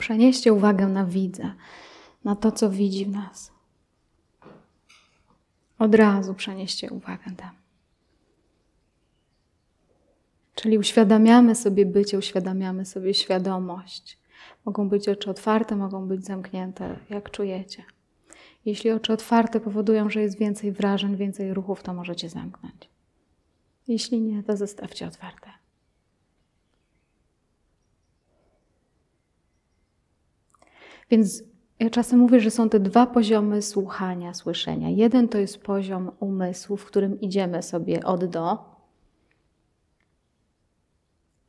Przenieście uwagę na widza, na to, co widzi w nas. Od razu przenieście uwagę tam. Czyli uświadamiamy sobie bycie, uświadamiamy sobie świadomość. Mogą być oczy otwarte, mogą być zamknięte, jak czujecie. Jeśli oczy otwarte powodują, że jest więcej wrażeń, więcej ruchów, to możecie zamknąć. Jeśli nie, to zostawcie otwarte. Więc ja czasem mówię, że są te dwa poziomy słuchania, słyszenia. Jeden to jest poziom umysłu, w którym idziemy sobie od do.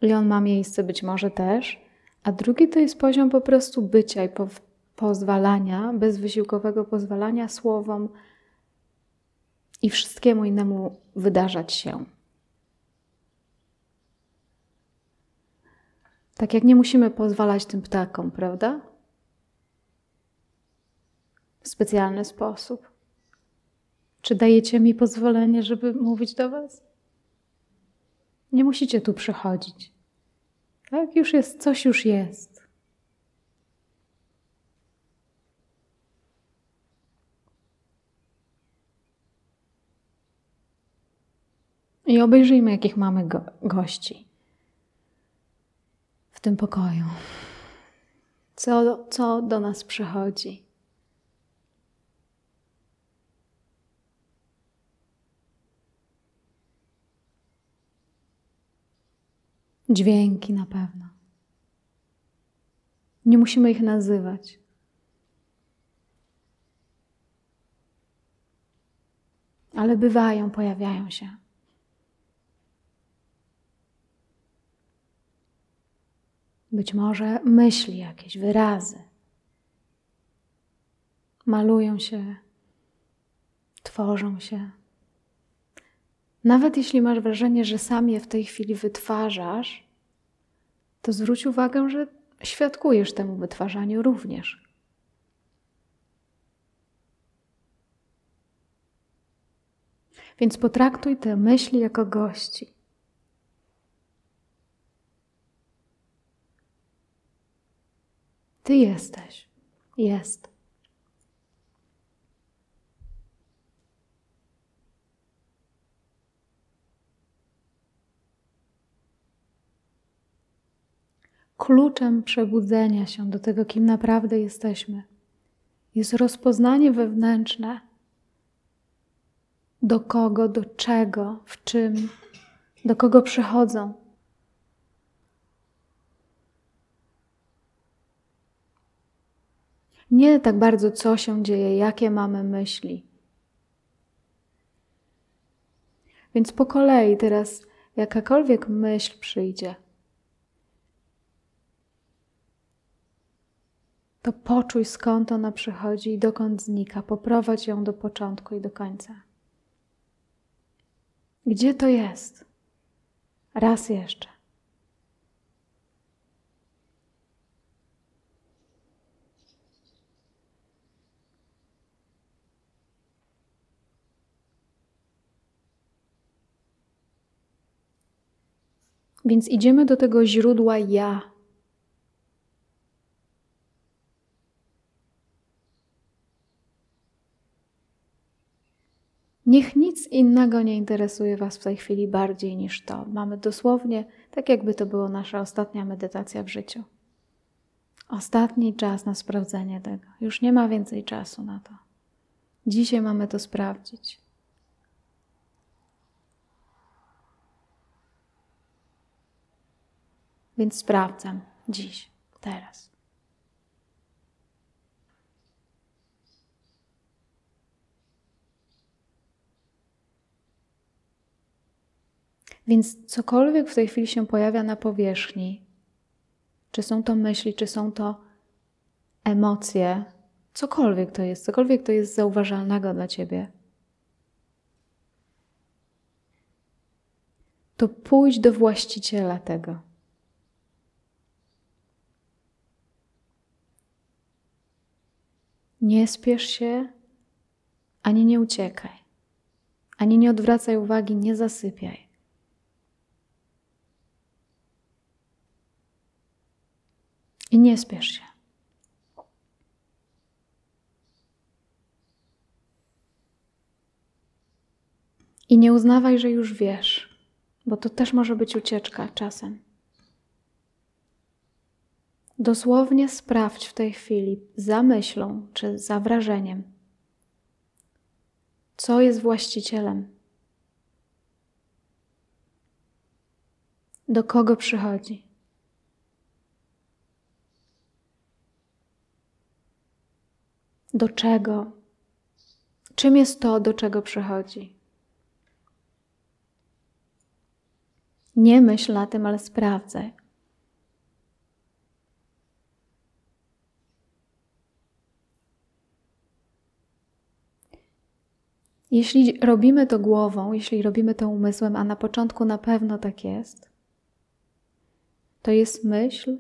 I on ma miejsce być może też. A drugi to jest poziom po prostu bycia i pozwalania, bezwysiłkowego pozwalania słowom i wszystkiemu innemu wydarzać się. Tak jak nie musimy pozwalać tym ptakom, prawda? w specjalny sposób? Czy dajecie mi pozwolenie, żeby mówić do Was? Nie musicie tu przychodzić. Tak, już jest, coś już jest. I obejrzyjmy, jakich mamy go gości w tym pokoju. Co, co do nas przychodzi. Dźwięki na pewno. Nie musimy ich nazywać. Ale bywają, pojawiają się. Być może myśli jakieś, wyrazy. Malują się, tworzą się. Nawet jeśli masz wrażenie, że sam je w tej chwili wytwarzasz, to zwróć uwagę, że świadkujesz temu wytwarzaniu również. Więc potraktuj te myśli jako gości. Ty jesteś. Jest. kluczem przebudzenia się do tego, kim naprawdę jesteśmy, jest rozpoznanie wewnętrzne, do kogo, do czego, w czym, do kogo przychodzą. Nie tak bardzo, co się dzieje, jakie mamy myśli. Więc po kolei teraz jakakolwiek myśl przyjdzie, to poczuj skąd ona przychodzi i dokąd znika. Poprowadź ją do początku i do końca. Gdzie to jest? Raz jeszcze. Więc idziemy do tego źródła ja, Niech nic innego nie interesuje Was w tej chwili bardziej niż to. Mamy dosłownie, tak jakby to była nasza ostatnia medytacja w życiu. Ostatni czas na sprawdzenie tego. Już nie ma więcej czasu na to. Dzisiaj mamy to sprawdzić. Więc sprawdzam dziś, teraz. Więc cokolwiek w tej chwili się pojawia na powierzchni, czy są to myśli, czy są to emocje, cokolwiek to jest, cokolwiek to jest zauważalnego dla ciebie, to pójdź do właściciela tego. Nie spiesz się, ani nie uciekaj. Ani nie odwracaj uwagi, nie zasypiaj. I nie spiesz się. I nie uznawaj, że już wiesz, bo to też może być ucieczka czasem. Dosłownie sprawdź w tej chwili za myślą czy za wrażeniem, co jest właścicielem, do kogo przychodzi. Do czego? Czym jest to, do czego przychodzi? Nie myśl na tym, ale sprawdzaj. Jeśli robimy to głową, jeśli robimy to umysłem, a na początku na pewno tak jest, to jest myśl,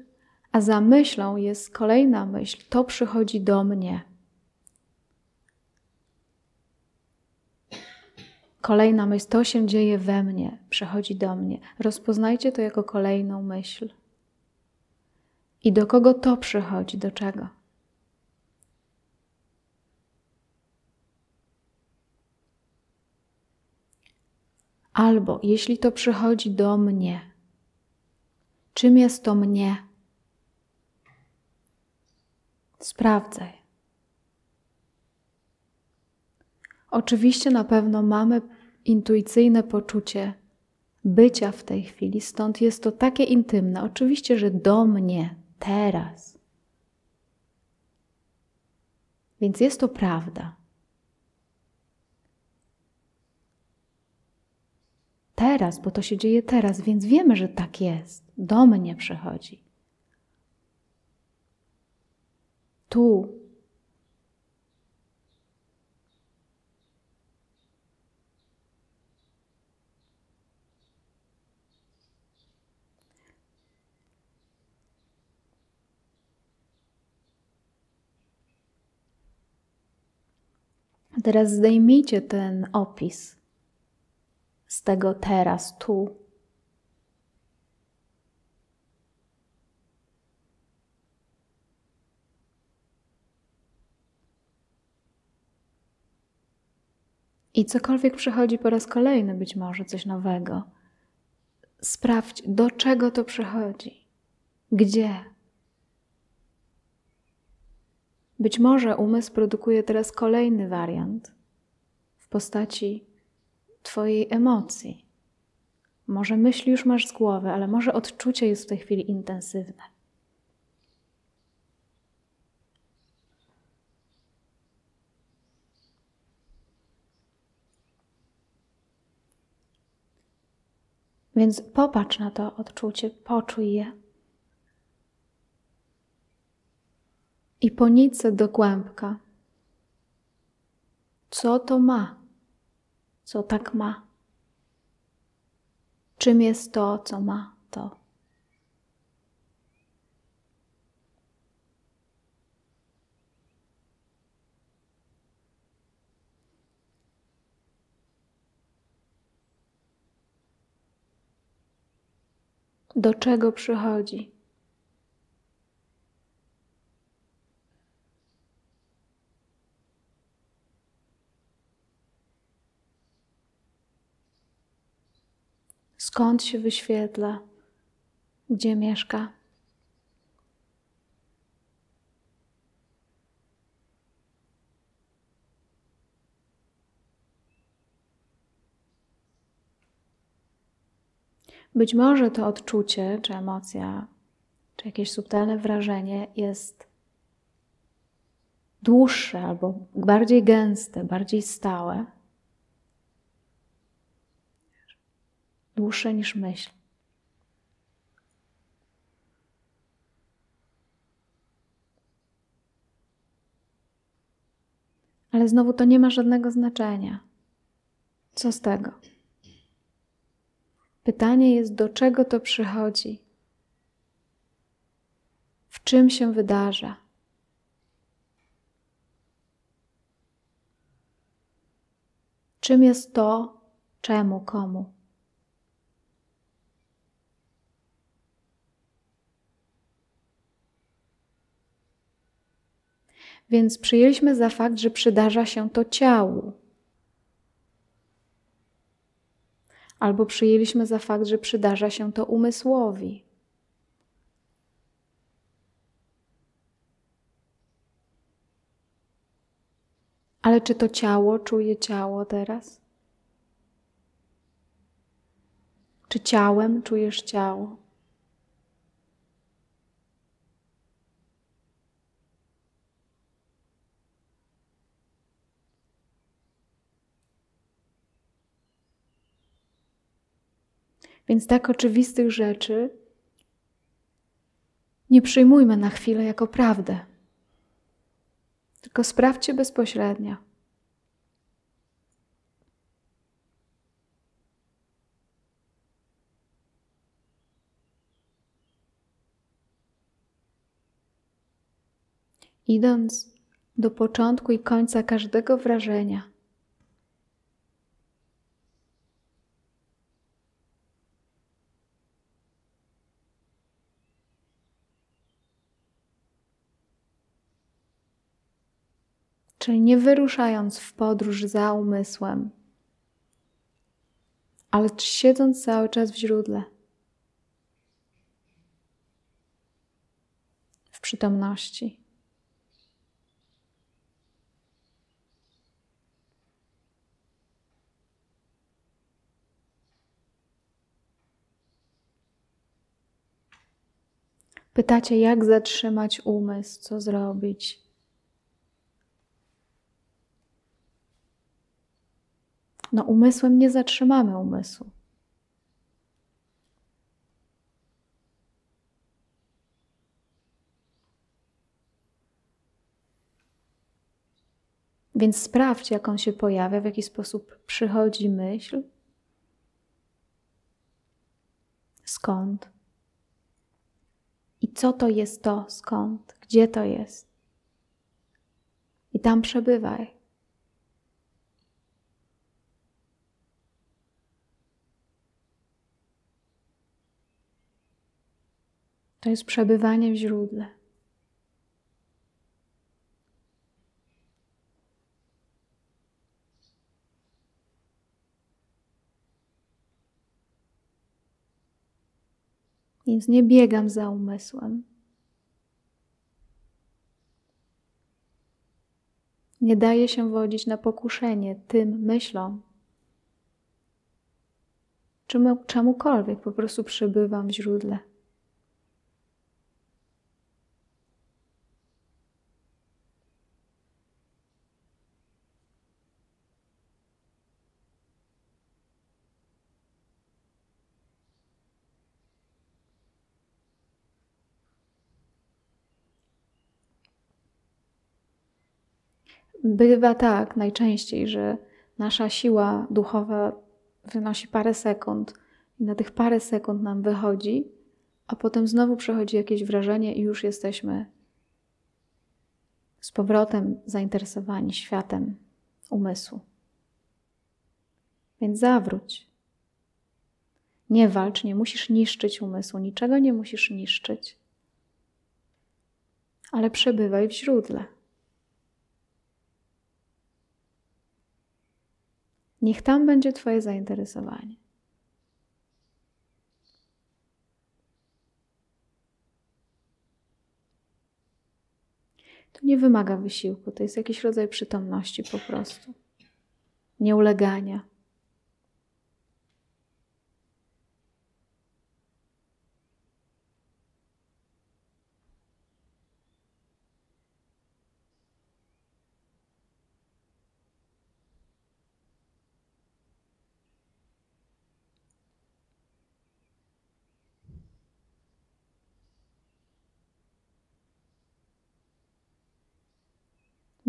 a za myślą jest kolejna myśl. To przychodzi do mnie. Kolejna myśl, to się dzieje we mnie, przechodzi do mnie. Rozpoznajcie to jako kolejną myśl. I do kogo to przychodzi, do czego? Albo jeśli to przychodzi do mnie, czym jest to mnie? Sprawdzaj. Oczywiście na pewno mamy intuicyjne poczucie bycia w tej chwili, stąd jest to takie intymne. Oczywiście, że do mnie, teraz. Więc jest to prawda. Teraz, bo to się dzieje teraz, więc wiemy, że tak jest. Do mnie przychodzi. Tu, Teraz zdejmijcie ten opis z tego teraz, tu. I cokolwiek przychodzi po raz kolejny, być może coś nowego, sprawdź, do czego to przychodzi, gdzie. Być może umysł produkuje teraz kolejny wariant w postaci Twojej emocji. Może myśli już masz z głowy, ale może odczucie jest w tej chwili intensywne. Więc popatrz na to odczucie, poczuj je. i po nitce do kłębka. Co to ma? Co tak ma? Czym jest to, co ma to? Do czego przychodzi? Skąd się wyświetla, gdzie mieszka. Być może to odczucie, czy emocja, czy jakieś subtelne wrażenie jest dłuższe albo bardziej gęste, bardziej stałe dłuższe niż myśl. Ale znowu to nie ma żadnego znaczenia. Co z tego? Pytanie jest, do czego to przychodzi? W czym się wydarza? Czym jest to, czemu, komu? Więc przyjęliśmy za fakt, że przydarza się to ciału. Albo przyjęliśmy za fakt, że przydarza się to umysłowi. Ale czy to ciało czuje ciało teraz? Czy ciałem czujesz ciało? Więc tak oczywistych rzeczy nie przyjmujmy na chwilę jako prawdę. Tylko sprawdźcie bezpośrednio. Idąc do początku i końca każdego wrażenia, Nie wyruszając w podróż za umysłem, ale siedząc cały czas w źródle, w przytomności. Pytacie, jak zatrzymać umysł, co zrobić? No, umysłem nie zatrzymamy umysłu. Więc sprawdź, jak on się pojawia, w jaki sposób przychodzi myśl, skąd i co to jest to, skąd, gdzie to jest. I tam przebywaj. To jest przebywanie w źródle. Więc nie biegam za umysłem. Nie daję się wodzić na pokuszenie tym myślom, czemu, czemukolwiek, po prostu przebywam w źródle. Bywa tak najczęściej, że nasza siła duchowa wynosi parę sekund i na tych parę sekund nam wychodzi, a potem znowu przechodzi jakieś wrażenie i już jesteśmy z powrotem zainteresowani światem umysłu. Więc zawróć. Nie walcz, nie musisz niszczyć umysłu, niczego nie musisz niszczyć, ale przebywaj w źródle. Niech tam będzie Twoje zainteresowanie. To nie wymaga wysiłku, to jest jakiś rodzaj przytomności po prostu, nieulegania.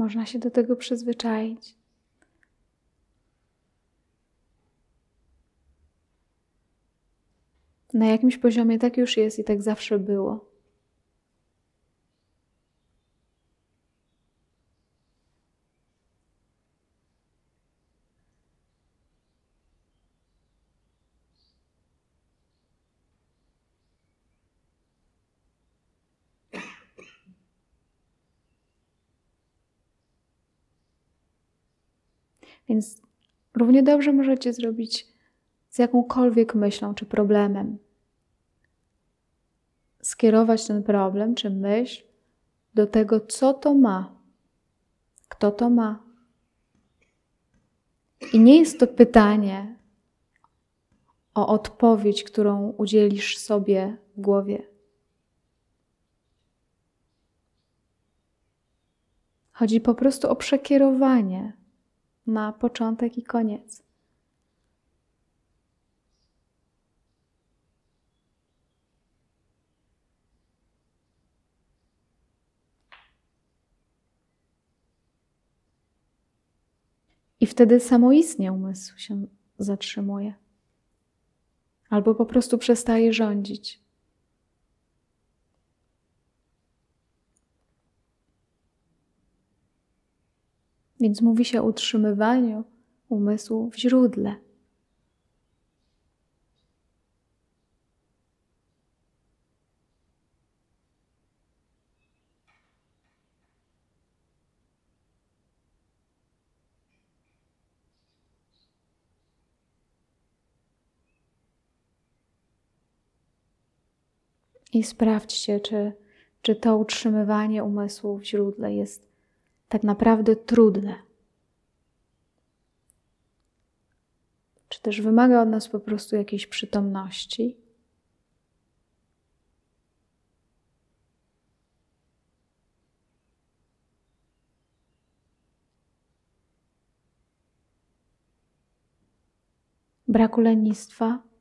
Można się do tego przyzwyczaić. Na jakimś poziomie tak już jest i tak zawsze było. Więc równie dobrze możecie zrobić z jakąkolwiek myślą czy problemem. Skierować ten problem czy myśl do tego, co to ma, kto to ma. I nie jest to pytanie o odpowiedź, którą udzielisz sobie w głowie. Chodzi po prostu o przekierowanie na początek i koniec. I wtedy samoistnie umysł się zatrzymuje. Albo po prostu przestaje rządzić. Więc mówi się o utrzymywaniu umysłu w źródle. I sprawdźcie, czy, czy to utrzymywanie umysłu w źródle jest tak naprawdę trudne. Czy też wymaga od nas po prostu jakiejś przytomności? Braku lenistwa?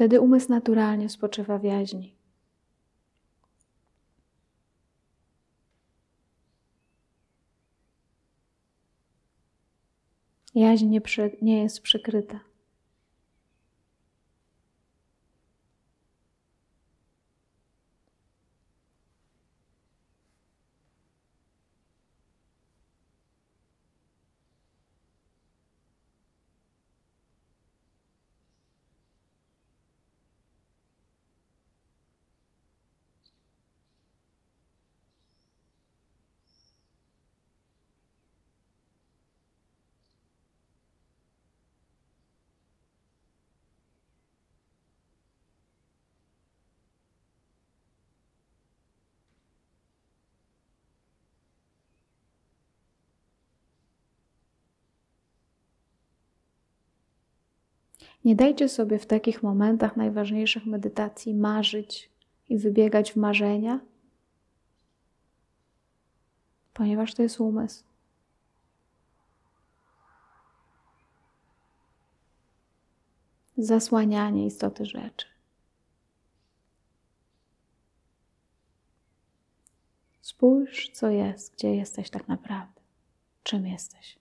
Wtedy umysł naturalnie spoczywa w jaźni. Jaźń nie, przy, nie jest przykryta. Nie dajcie sobie w takich momentach najważniejszych medytacji marzyć i wybiegać w marzenia, ponieważ to jest umysł. Zasłanianie istoty rzeczy. Spójrz, co jest, gdzie jesteś tak naprawdę, czym jesteś.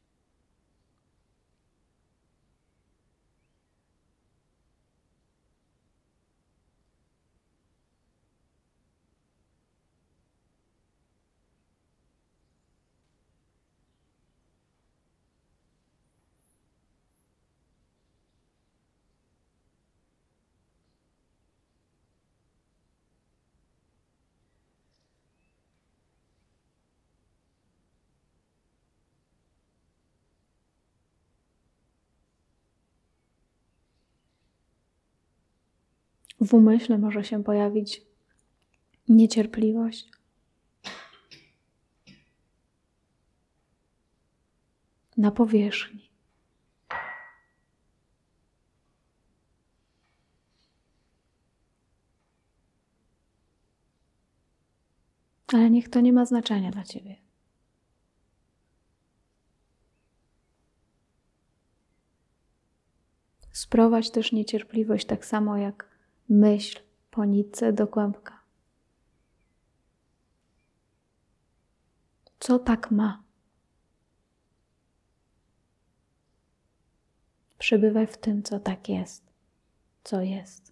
W umyśle może się pojawić niecierpliwość. Na powierzchni. Ale niech to nie ma znaczenia dla ciebie. Sprowadź też niecierpliwość tak samo jak myśl po nitce do kłębka. Co tak ma? Przebywaj w tym, co tak jest, co jest.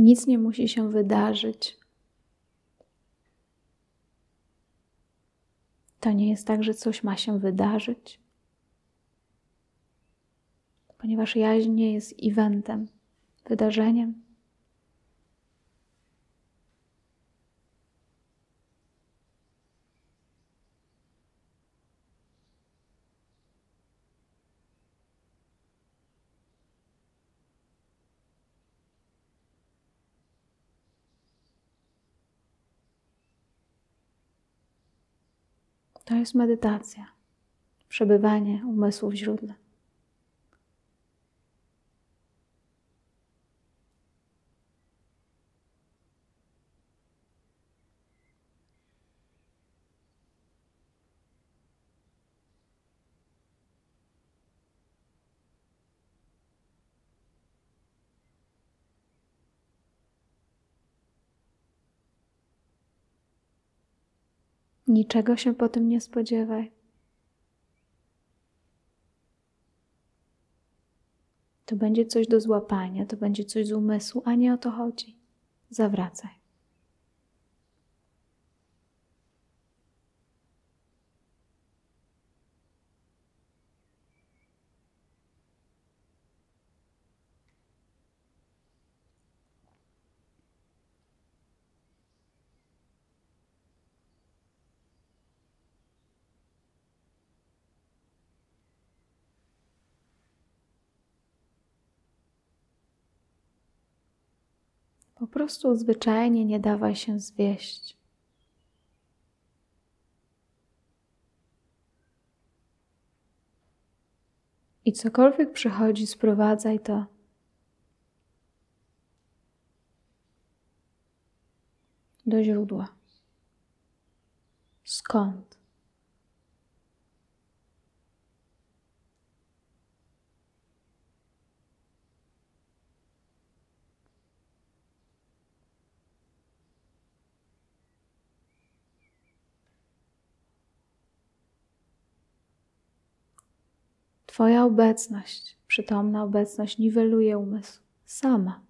Nic nie musi się wydarzyć. To nie jest tak, że coś ma się wydarzyć, ponieważ jaźń nie jest eventem, wydarzeniem. To jest medytacja, przebywanie umysłu w źródle. Niczego się po tym nie spodziewaj. To będzie coś do złapania, to będzie coś z umysłu, a nie o to chodzi. Zawracaj. Po prostu zwyczajnie nie dawaj się zwieść. I cokolwiek przychodzi, sprowadzaj to do źródła. Skąd? Twoja obecność, przytomna obecność niweluje umysł sama.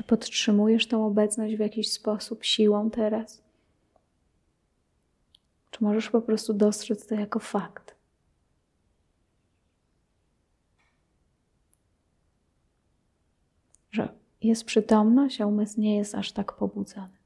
Czy podtrzymujesz tą obecność w jakiś sposób siłą teraz? Czy możesz po prostu dostrzec to jako fakt? Że jest przytomność, a umysł nie jest aż tak pobudzony.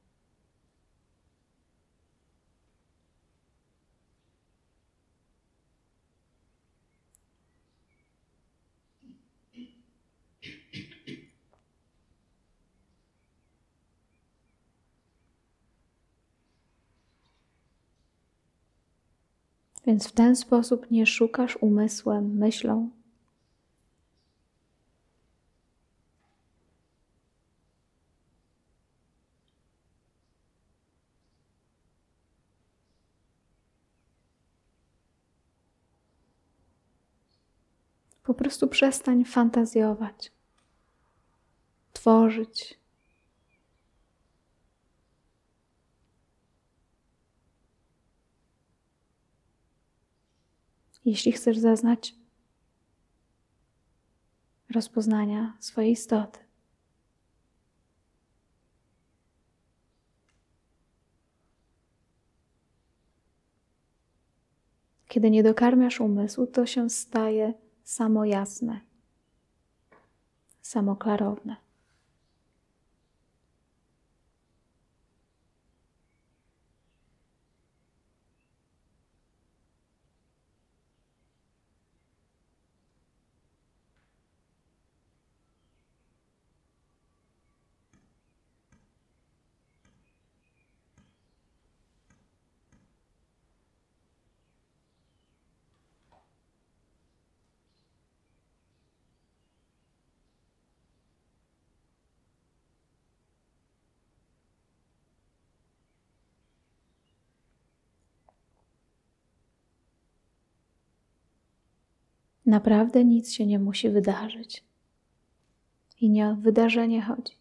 Więc w ten sposób nie szukasz umysłem, myślą. Po prostu przestań fantazjować, tworzyć. Jeśli chcesz zaznać rozpoznania swojej istoty. Kiedy nie dokarmiasz umysłu, to się staje samo jasne, samo klarowne. Naprawdę nic się nie musi wydarzyć. I nie o wydarzenie chodzi.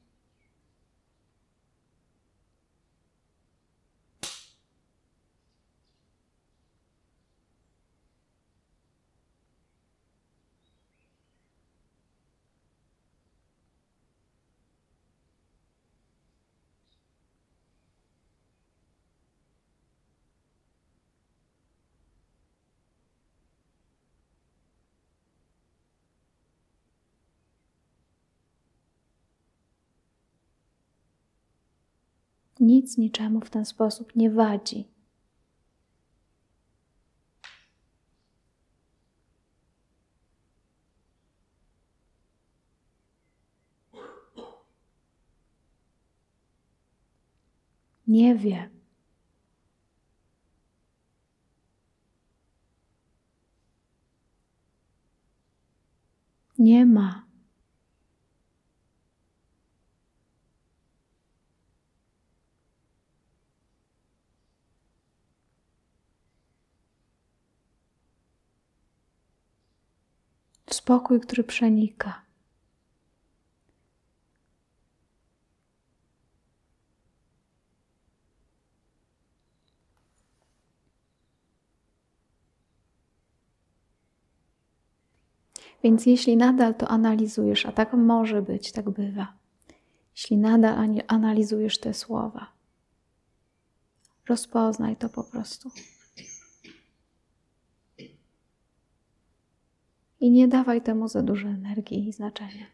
Nic niczemu w ten sposób nie wadzi. Nie wie. Nie ma. Spokój, który przenika. Więc jeśli nadal to analizujesz, a tak może być, tak bywa, jeśli nadal analizujesz te słowa, rozpoznaj to po prostu. I nie dawaj temu za dużo energii i znaczenia.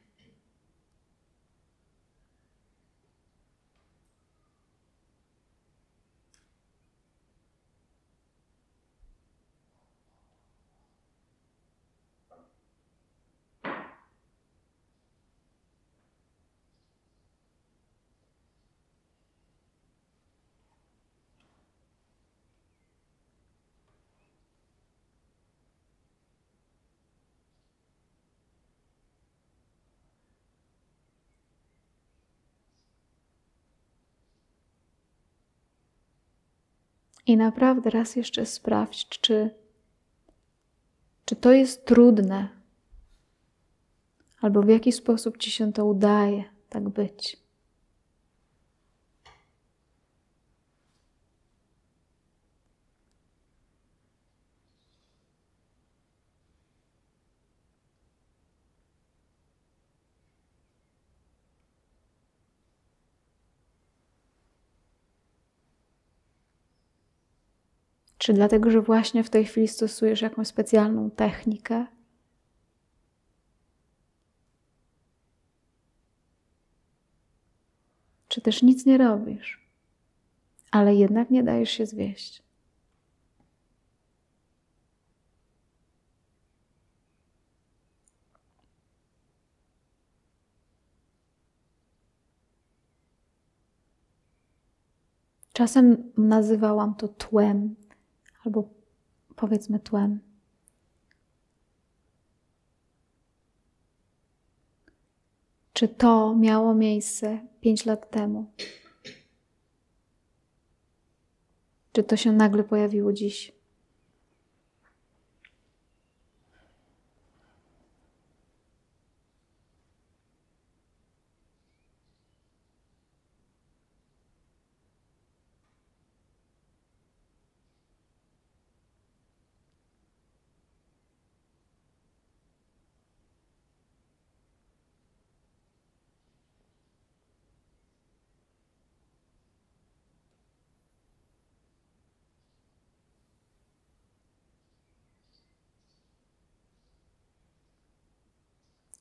I naprawdę raz jeszcze sprawdź, czy, czy to jest trudne, albo w jaki sposób ci się to udaje tak być. Czy dlatego, że właśnie w tej chwili stosujesz jakąś specjalną technikę? Czy też nic nie robisz, ale jednak nie dajesz się zwieść? Czasem nazywałam to tłem, albo powiedzmy tłem. Czy to miało miejsce pięć lat temu? Czy to się nagle pojawiło dziś?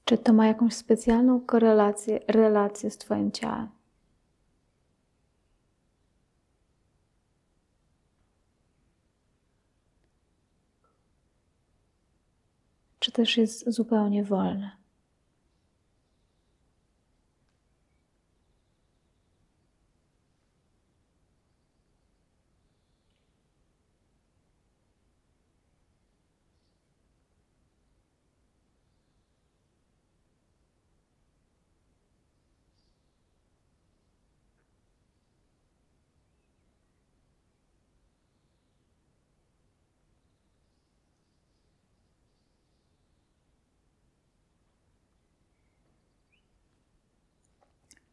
Czy to ma jakąś specjalną korelację, relację z Twoim ciałem? Czy też jest zupełnie wolne?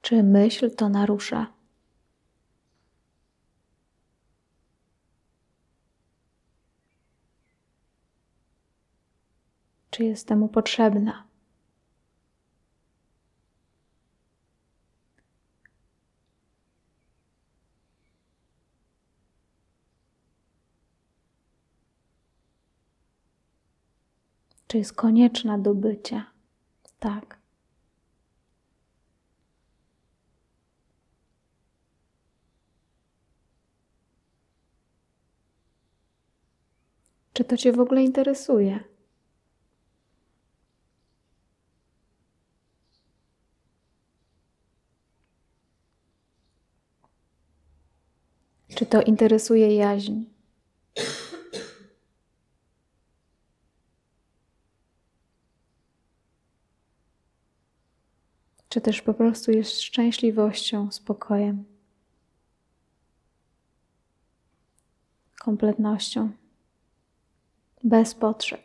Czy myśl to narusza? Czy jest temu potrzebna? Czy jest konieczna do bycia? Tak. Czy to Cię w ogóle interesuje? Czy to interesuje jaźń? Czy też po prostu jest szczęśliwością, spokojem, kompletnością, bez potrzeb?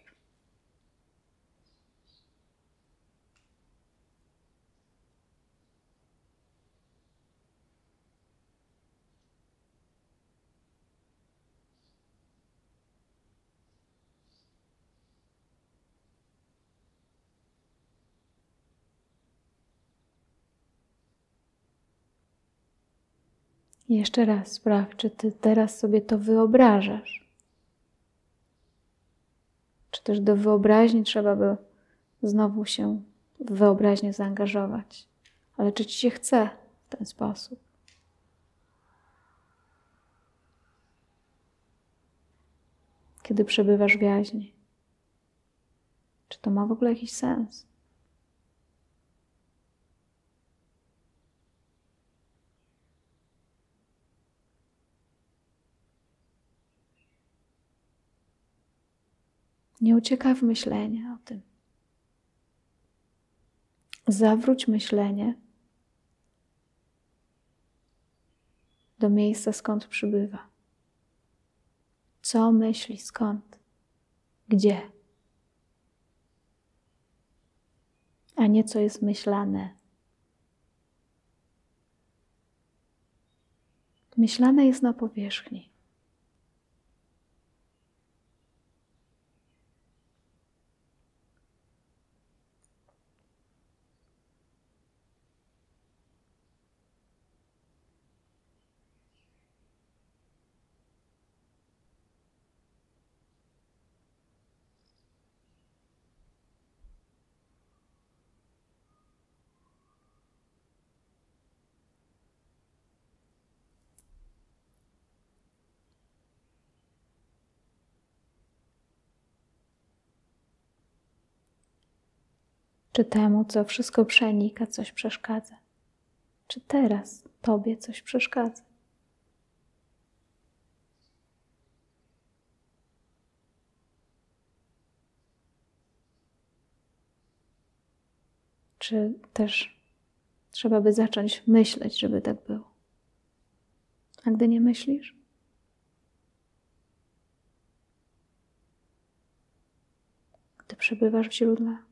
Jeszcze raz sprawdź, czy ty teraz sobie to wyobrażasz. Też do wyobraźni trzeba by znowu się w wyobraźnię zaangażować. Ale czy ci się chce w ten sposób? Kiedy przebywasz w jaźni? Czy to ma w ogóle jakiś sens? Nie uciekaj w myślenie o tym. Zawróć myślenie do miejsca, skąd przybywa. Co myśli, skąd, gdzie, a nie co jest myślane. Myślane jest na powierzchni. Czy temu, co wszystko przenika, coś przeszkadza? Czy teraz Tobie coś przeszkadza? Czy też trzeba by zacząć myśleć, żeby tak było? A gdy nie myślisz? Gdy przebywasz w źródle?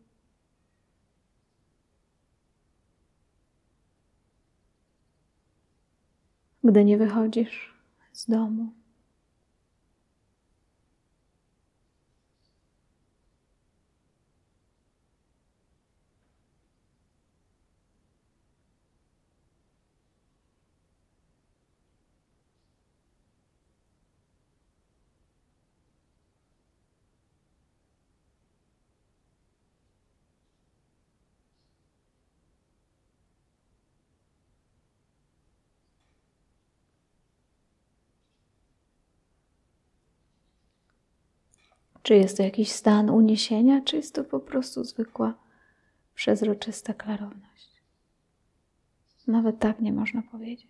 Gdy nie wychodzisz z domu. Czy jest to jakiś stan uniesienia, czy jest to po prostu zwykła, przezroczysta klarowność? Nawet tak nie można powiedzieć.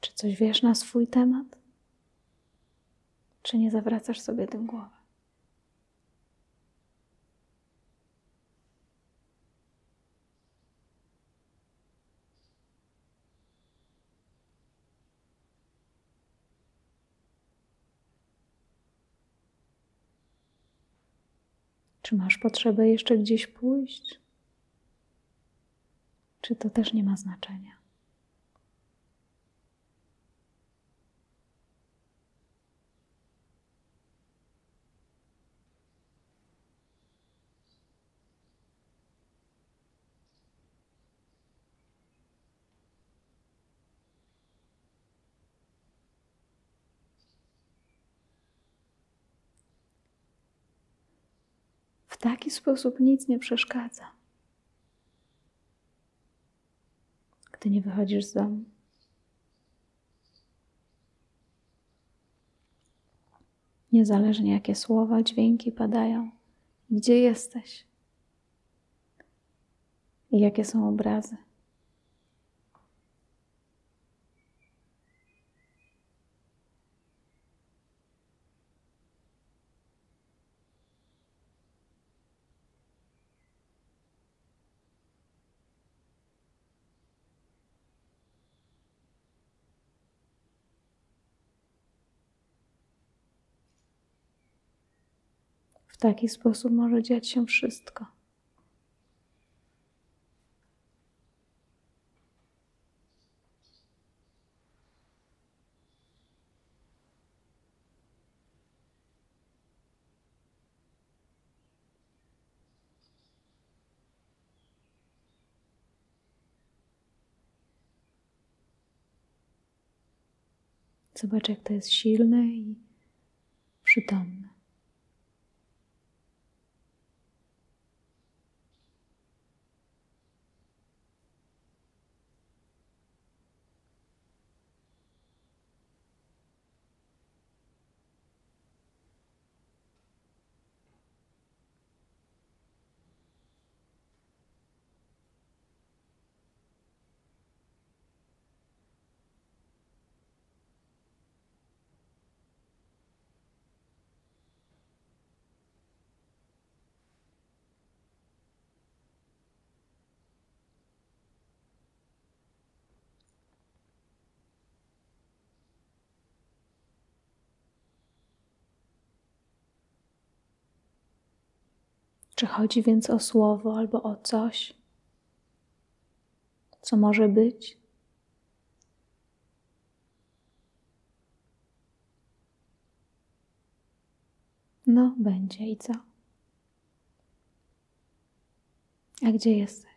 Czy coś wiesz na swój temat? Czy nie zawracasz sobie tym głowy? Czy masz potrzebę jeszcze gdzieś pójść? Czy to też nie ma znaczenia? Taki sposób nic nie przeszkadza. Gdy nie wychodzisz z domu. Niezależnie jakie słowa, dźwięki padają, gdzie jesteś i jakie są obrazy. W taki sposób może dziać się wszystko. Zobacz, jak to jest silne i przytomne. Czy chodzi więc o słowo albo o coś, co może być? No, będzie i co? A gdzie jesteś?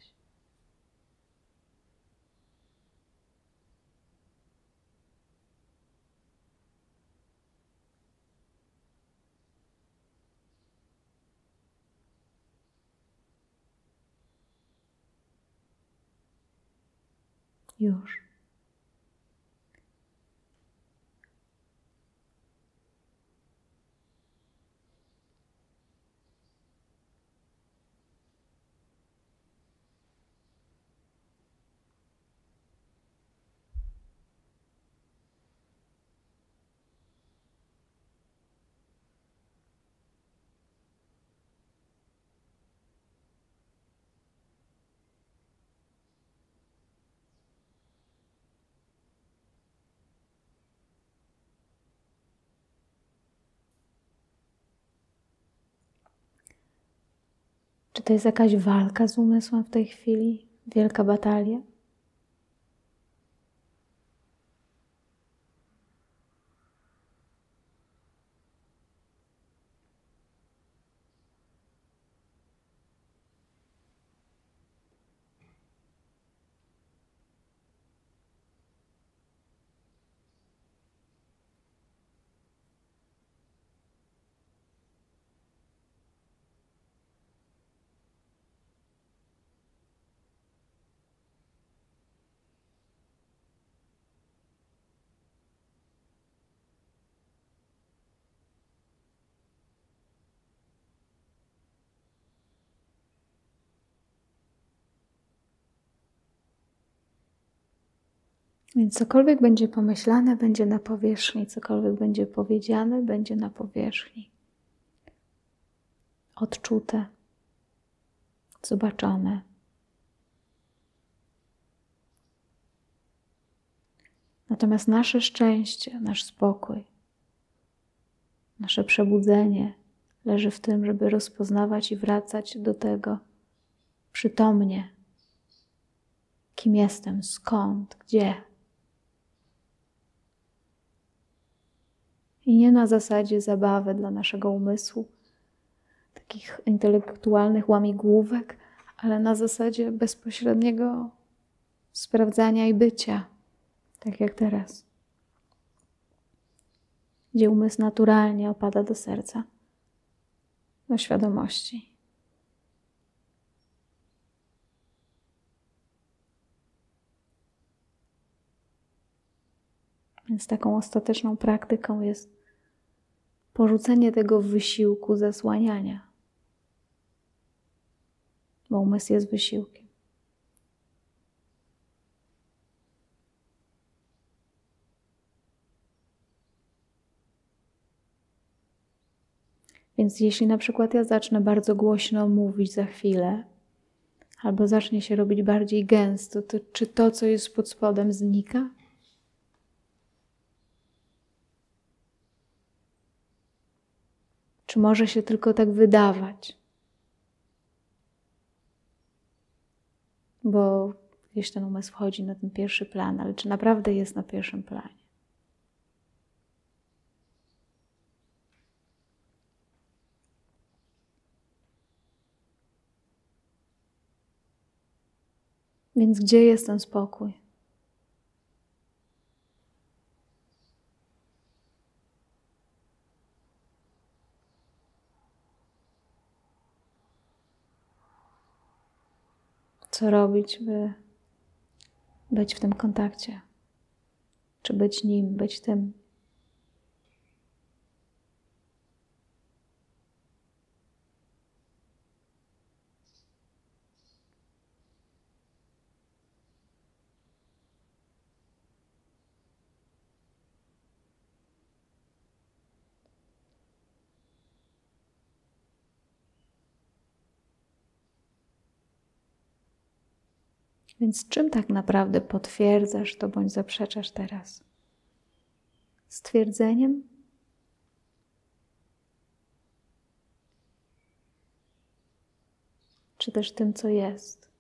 Już. To jest jakaś walka z umysłem w tej chwili? Wielka batalia? Więc cokolwiek będzie pomyślane, będzie na powierzchni, cokolwiek będzie powiedziane, będzie na powierzchni. Odczute, zobaczone. Natomiast nasze szczęście, nasz spokój, nasze przebudzenie leży w tym, żeby rozpoznawać i wracać do tego przytomnie. Kim jestem, skąd, gdzie. I nie na zasadzie zabawy dla naszego umysłu, takich intelektualnych łamigłówek, ale na zasadzie bezpośredniego sprawdzania i bycia, tak jak teraz, gdzie umysł naturalnie opada do serca, do świadomości. Więc taką ostateczną praktyką jest porzucenie tego wysiłku zasłaniania, bo umysł jest wysiłkiem. Więc jeśli na przykład ja zacznę bardzo głośno mówić za chwilę, albo zacznie się robić bardziej gęsto, to czy to, co jest pod spodem, znika? Czy może się tylko tak wydawać? Bo gdzieś ten umysł wchodzi na ten pierwszy plan, ale czy naprawdę jest na pierwszym planie? Więc gdzie jest ten spokój? Co robić, by być w tym kontakcie? Czy być nim, być tym? Więc czym tak naprawdę potwierdzasz to bądź zaprzeczasz teraz? Stwierdzeniem? Czy też tym, co jest?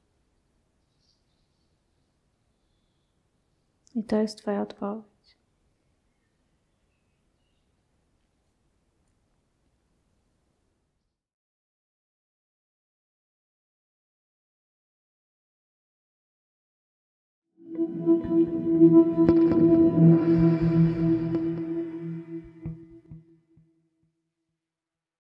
I to jest Twoja odpowiedź.